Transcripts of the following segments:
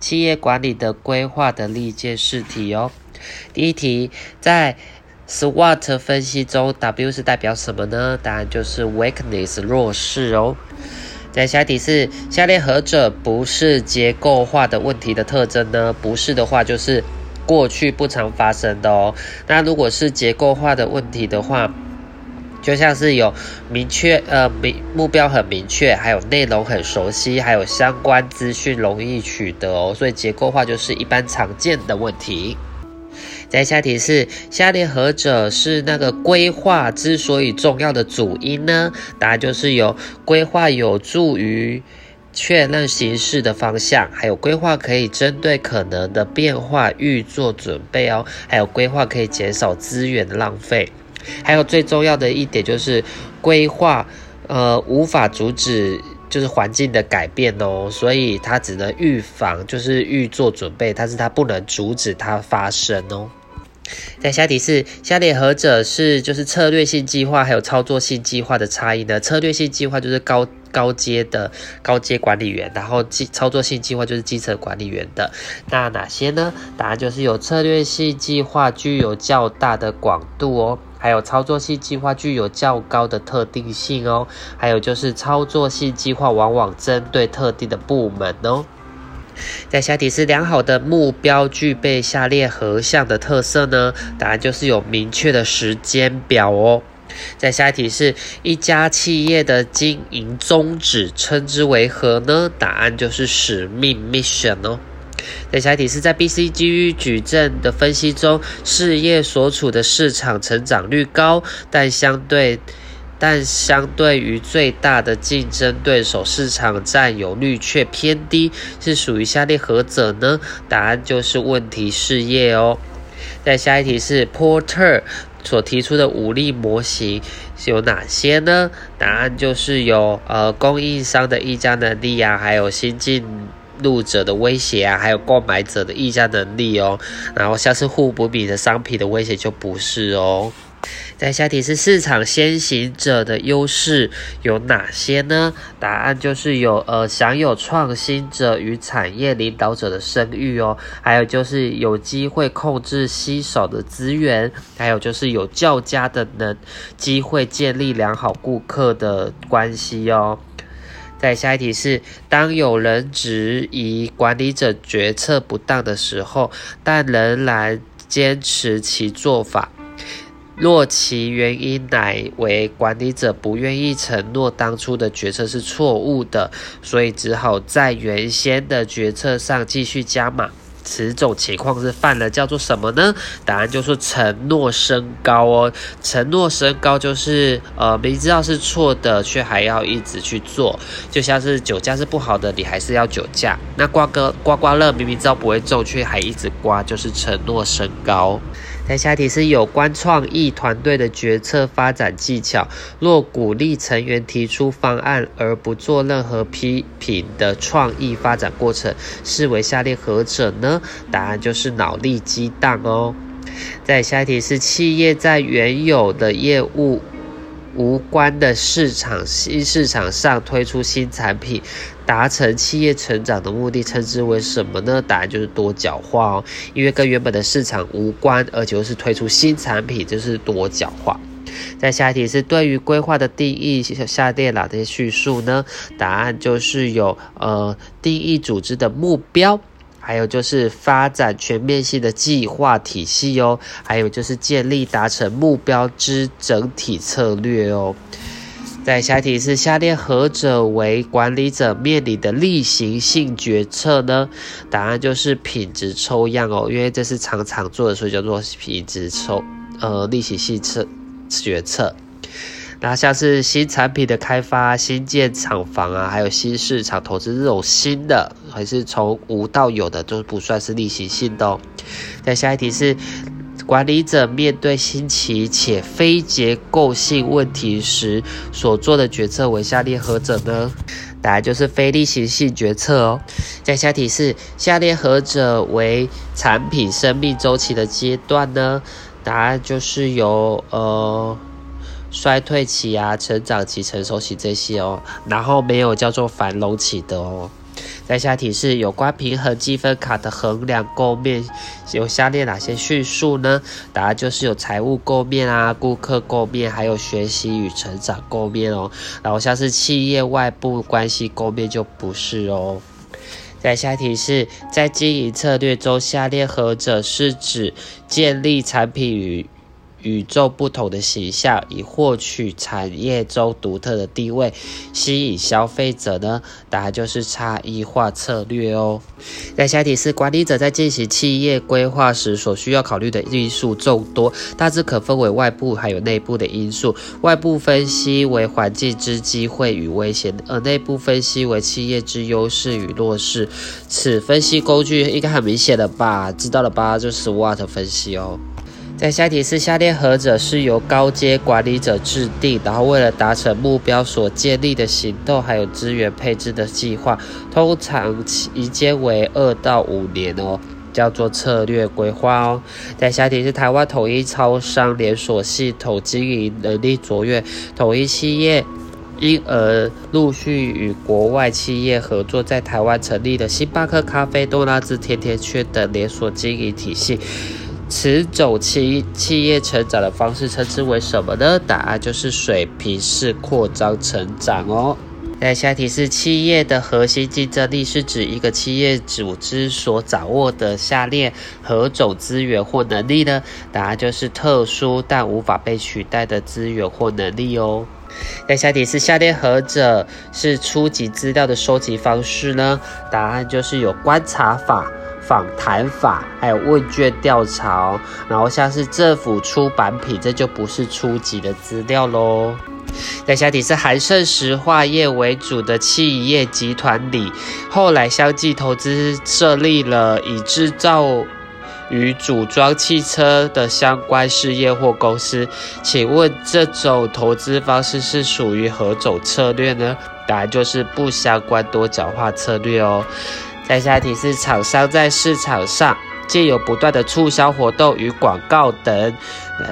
企业管理的规划的历届试题哦。第一题，在 SWOT 分析中，W 是代表什么呢？答案就是 weakness 弱势哦。再下题是下列何者不是结构化的问题的特征呢？不是的话就是过去不常发生的哦。那如果是结构化的问题的话，就像是有明确呃明目标很明确，还有内容很熟悉，还有相关资讯容易取得哦。所以结构化就是一般常见的问题。在下题是下列何者是那个规划之所以重要的主因呢？答案就是有规划有助于确认形势的方向，还有规划可以针对可能的变化预做准备哦，还有规划可以减少资源的浪费，还有最重要的一点就是规划呃无法阻止就是环境的改变哦，所以它只能预防，就是预做准备，但是它不能阻止它发生哦。在下题是下列何者是就是策略性计划还有操作性计划的差异呢？策略性计划就是高高阶的高阶管理员，然后基操作性计划就是基层管理员的。那哪些呢？答案就是有策略性计划具有较大的广度哦，还有操作性计划具有较高的特定性哦，还有就是操作性计划往往针对特定的部门哦。在下题是良好的目标具备下列何项的特色呢？答案就是有明确的时间表哦。在下一题是一家企业的经营宗旨称之为何呢？答案就是使命 mission 哦。在下一题是在 BCG 矩阵的分析中，事业所处的市场成长率高，但相对。但相对于最大的竞争对手，市场占有率却偏低，是属于下列何者呢？答案就是问题事业哦。在下一题是 Porter 所提出的武力模型有哪些呢？答案就是有呃供应商的议价能力啊，还有新进入者的威胁啊，还有购买者的议价能力哦。然后像是互补品的商品的威胁就不是哦。在下题是市场先行者的优势有哪些呢？答案就是有呃享有创新者与产业领导者的声誉哦，还有就是有机会控制稀少的资源，还有就是有较佳的能机会建立良好顾客的关系哦。在下一题是当有人质疑管理者决策不当的时候，但仍然坚持其做法。若其原因乃为管理者不愿意承诺当初的决策是错误的，所以只好在原先的决策上继续加码。此种情况是犯了叫做什么呢？答案就是承诺升高哦。承诺升高就是呃明知道是错的，却还要一直去做，就像是酒驾是不好的，你还是要酒驾。那刮个刮刮乐明明知道不会中，却还一直刮，就是承诺升高。在下题是有关创意团队的决策发展技巧。若鼓励成员提出方案而不做任何批评的创意发展过程，视为下列何者呢？答案就是脑力激荡哦。在下题是企业在原有的业务。无关的市场新市场上推出新产品，达成企业成长的目的，称之为什么呢？答案就是多角化哦，因为跟原本的市场无关，而且又是推出新产品，就是多角化。在下一题是对于规划的定义，下列哪些叙述呢？答案就是有呃定义组织的目标。还有就是发展全面性的计划体系哦，还有就是建立达成目标之整体策略哦。在下一题是下列何者为管理者面临的例行性决策呢？答案就是品质抽样哦，因为这是常常做的，所以叫做品质抽呃例行性策决策。那像是新产品的开发、新建厂房啊，还有新市场投资这种新的，还是从无到有的，都不算是例行性的哦。再下一题是，管理者面对新奇且非结构性问题时所做的决策为下列何者呢？答案就是非例行性决策哦。再下题是，下列何者为产品生命周期的阶段呢？答案就是由呃。衰退期啊，成长期、成熟期这些哦，然后没有叫做繁荣期的哦。在下题是有关平衡积分卡的衡量构面，有下列哪些叙述呢？答案就是有财务构面啊、顾客构面，还有学习与成长构面哦。然后像是企业外部关系构面就不是哦。在下题是在经营策略中，下列何者是指建立产品与与众不同的形象，以获取产业中独特的地位，吸引消费者呢？答案就是差异化策略哦。在下题是管理者在进行企业规划时所需要考虑的因素众多，大致可分为外部还有内部的因素。外部分析为环境之机会与危险，而内部分析为企业之优势与弱势。此分析工具应该很明显了吧？知道了吧？就是 SWOT 分析哦。在下题是下列何者是由高阶管理者制定，然后为了达成目标所建立的行动，还有资源配置的计划，通常期间为二到五年哦，叫做策略规划哦。在下题是台湾统一超商连锁系统经营能力卓越，统一企业因而陆续与国外企业合作，在台湾成立的星巴克咖啡、多拉兹甜甜圈等连锁经营体系。此种企企业成长的方式称之为什么呢？答案就是水平式扩张成长哦。那下题是企业的核心竞争力是指一个企业组织所掌握的下列何种资源或能力呢？答案就是特殊但无法被取代的资源或能力哦。那下题是下列何者是初级资料的收集方式呢？答案就是有观察法。访谈法，还有问卷调查，然后像是政府出版品，这就不是初级的资料喽。在下题是韩盛石化业为主的企业集团里，后来相继投资设立了以制造与组装汽车的相关事业或公司，请问这种投资方式是属于何种策略呢？答案就是不相关多角化策略哦。在下题是厂商在市场上借由不断的促销活动与广告等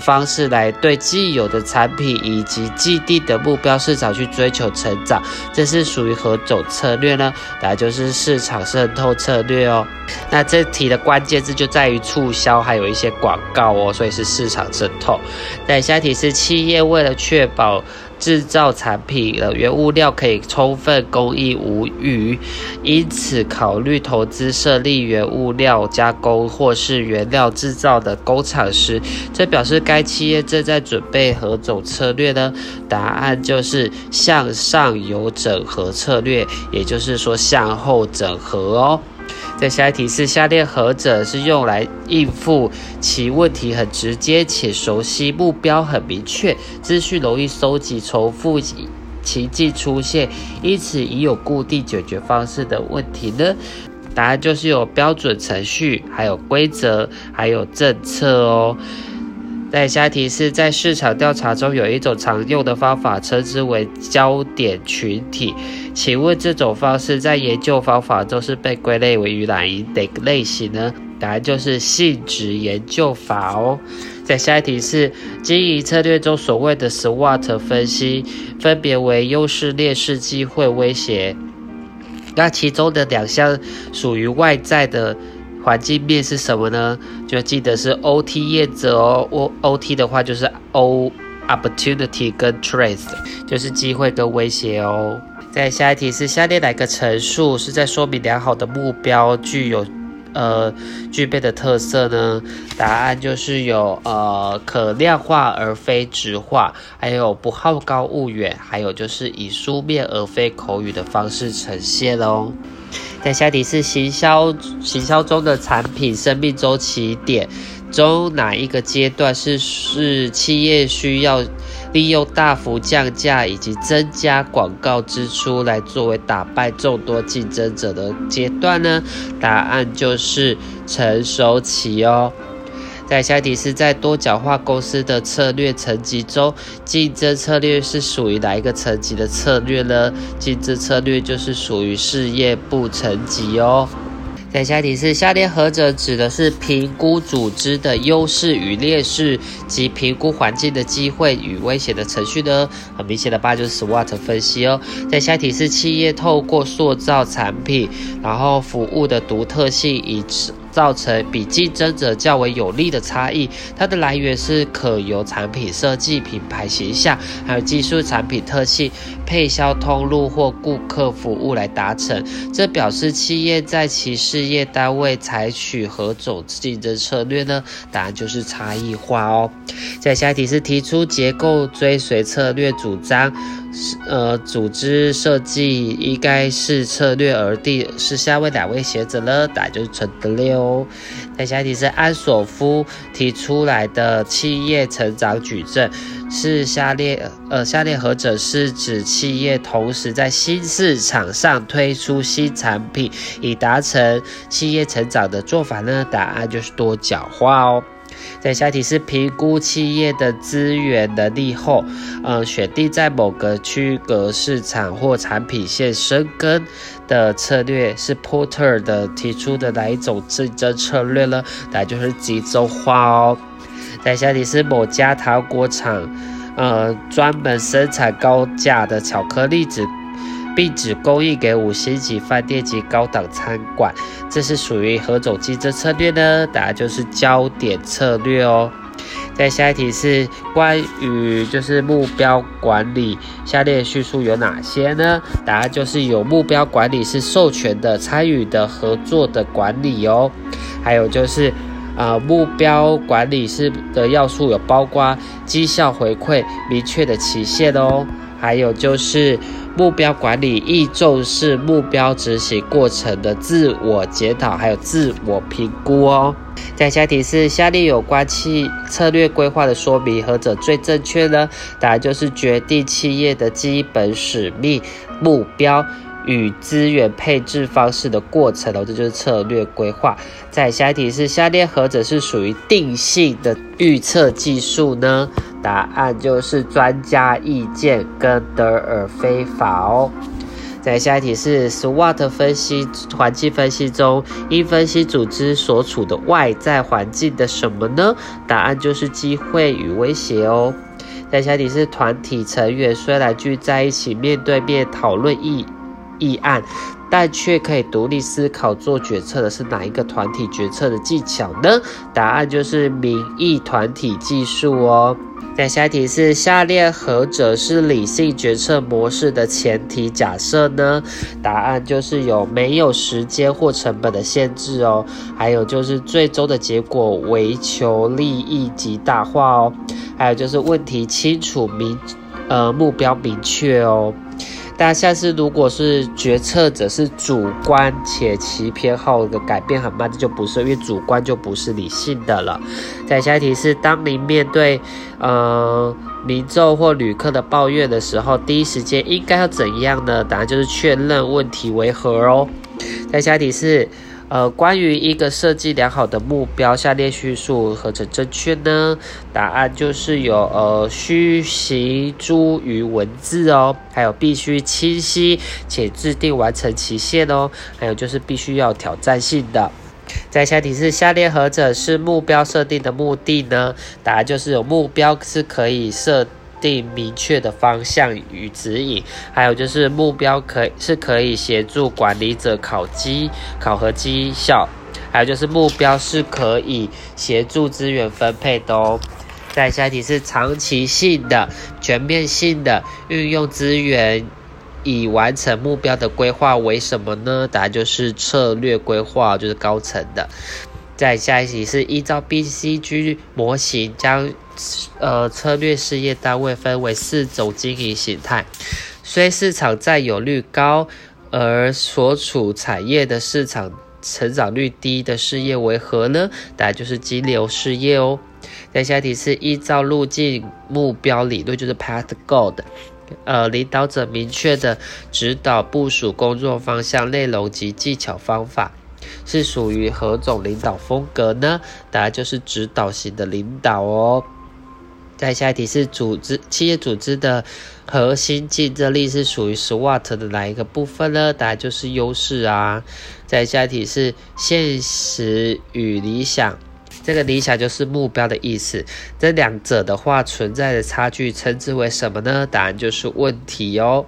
方式来对既有的产品以及既定的目标市场去追求成长，这是属于何种策略呢？答案就是市场渗透策略哦。那这题的关键字就在于促销，还有一些广告哦，所以是市场渗透。在下题是企业为了确保。制造产品的原物料可以充分供应无余，因此考虑投资设立原物料加工或是原料制造的工厂时，这表示该企业正在准备何种策略呢？答案就是向上游整合策略，也就是说向后整合哦。在下一题是下列何者是用来应付其问题很直接且熟悉、目标很明确、资讯容易收集、重复情境出现，因此已有固定解决方式的问题呢？答案就是有标准程序、还有规则、还有政策哦。在下一题是在市场调查中有一种常用的方法，称之为焦点群体。请问这种方式在研究方法中是被归类为于哪一个类型呢？答案就是性质研究法哦。在下一题是经营策略中所谓的 SWOT 分析，分别为优势、劣势、机会、威胁。那其中的两项属于外在的。环境面是什么呢？就记得是 OT 业者哦。O OT 的话就是 O opportunity 跟 threat，就是机会跟威胁哦。在下一题是下列哪个陈述是在说明良好的目标具有呃具备的特色呢？答案就是有呃可量化而非直化，还有不好高骛远，还有就是以书面而非口语的方式呈现哦。在下题是行销行销中的产品生命周期点中哪一个阶段是是企业需要利用大幅降价以及增加广告支出来作为打败众多竞争者的阶段呢？答案就是成熟期哦。在下题是在多角化公司的策略层级中，竞争策略是属于哪一个层级的策略呢？竞争策略就是属于事业部层级哦。在下题是下列何者指的是评估组织的优势与劣势及评估环境的机会与威胁的程序呢？很明显的吧，就是 SWOT 分析哦。在下题是企业透过塑造产品，然后服务的独特性以造成比竞争者较为有利的差异，它的来源是可由产品设计、品牌形象，还有技术、产品特性、配销通路或顾客服务来达成。这表示企业在其事业单位采取何种竞争策略呢？答案就是差异化哦。在下一题是提出结构追随策略主张。呃，组织设计应该是策略而定，是下位哪位学者呢？答案就是陈德烈。在下一题是安索夫提出来的企业成长矩阵，是下列呃下列何者是指企业同时在新市场上推出新产品，以达成企业成长的做法呢？答案就是多角化哦。在下题是评估企业的资源能力后，呃，选定在某个区隔市场或产品线生根的策略，是 Porter 的提出的哪一种竞争策略呢？答案就是集中化哦。在下题是某家糖果厂，呃，专门生产高价的巧克力纸。并只供应给五星级饭店及高档餐馆，这是属于何种竞争策略呢？答案就是焦点策略哦。在下一题是关于就是目标管理，下列叙述有哪些呢？答案就是有目标管理是授权的、参与的、合作的管理哦。还有就是啊，目标管理是的要素有包括绩效回馈、明确的期限哦。还有就是目标管理亦重视目标执行过程的自我检讨，还有自我评估哦。再下题是下列有关企策略规划的说明，何者最正确呢？答案就是决定企业的基本使命、目标与资源配置方式的过程哦，这就是策略规划。在下一题是下列何者是属于定性的预测技术呢？答案就是专家意见跟德尔菲法哦。在下一题是 SWOT 分析环境分析中，应分析组织所处的外在环境的什么呢？答案就是机会与威胁哦。在下一题是团体成员虽然聚在一起面对面讨论议议案，但却可以独立思考做决策的是哪一个团体决策的技巧呢？答案就是民意团体技术哦。那下一题是下列何者是理性决策模式的前提假设呢？答案就是有没有时间或成本的限制哦，还有就是最终的结果为求利益极大化哦，还有就是问题清楚明，呃目标明确哦。大家下次如果是决策者是主观且其偏好的改变很慢，这就不是，因为主观就不是理性的了。再下一题是，当您面对呃民众或旅客的抱怨的时候，第一时间应该要怎样呢？答案就是确认问题为何哦。再下一题是。呃，关于一个设计良好的目标，下列叙述何者正确呢？答案就是有呃虚形诸于文字哦，还有必须清晰且制定完成期限哦，还有就是必须要挑战性的。在下题是下列何者是目标设定的目的呢？答案就是有目标是可以设。定明确的方向与指引，还有就是目标可以是可以协助管理者考绩考核绩效，还有就是目标是可以协助资源分配的哦。再下一题是长期性的、全面性的运用资源以完成目标的规划为什么呢？答案就是策略规划，就是高层的。再下一题是依照 BCG 模型将。呃，策略事业单位分为四种经营形态，虽市场占有率高，而所处产业的市场成长率低的事业为何呢？答案就是金流事业哦。在下一题是依照路径目标理论，就是 Path Goal 的，呃，领导者明确的指导部署工作方向、内容及技巧方法，是属于何种领导风格呢？答案就是指导型的领导哦。再下一题是组织企业组织的核心竞争力是属于 SWOT 的哪一个部分呢？答案就是优势啊。再下一题是现实与理想，这个理想就是目标的意思，这两者的话存在的差距称之为什么呢？答案就是问题哦。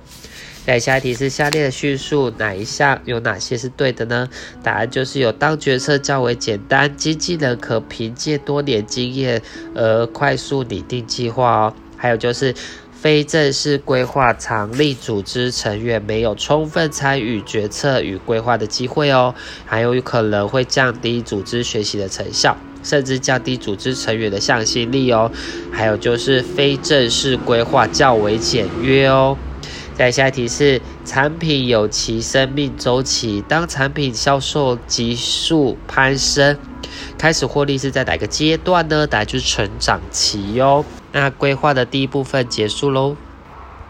再下一题是下列的叙述哪一项有哪些是对的呢？答案就是有当决策较为简单，经纪人可凭借多年经验而快速拟定计划哦。还有就是非正式规划常令组织成员没有充分参与决策与规划的机会哦，还有可能会降低组织学习的成效，甚至降低组织成员的向心力哦。还有就是非正式规划较为简约哦。再下一题是：产品有其生命周期，当产品销售急速攀升，开始获利是在哪个阶段呢？答案就是成长期哟。那规划的第一部分结束喽。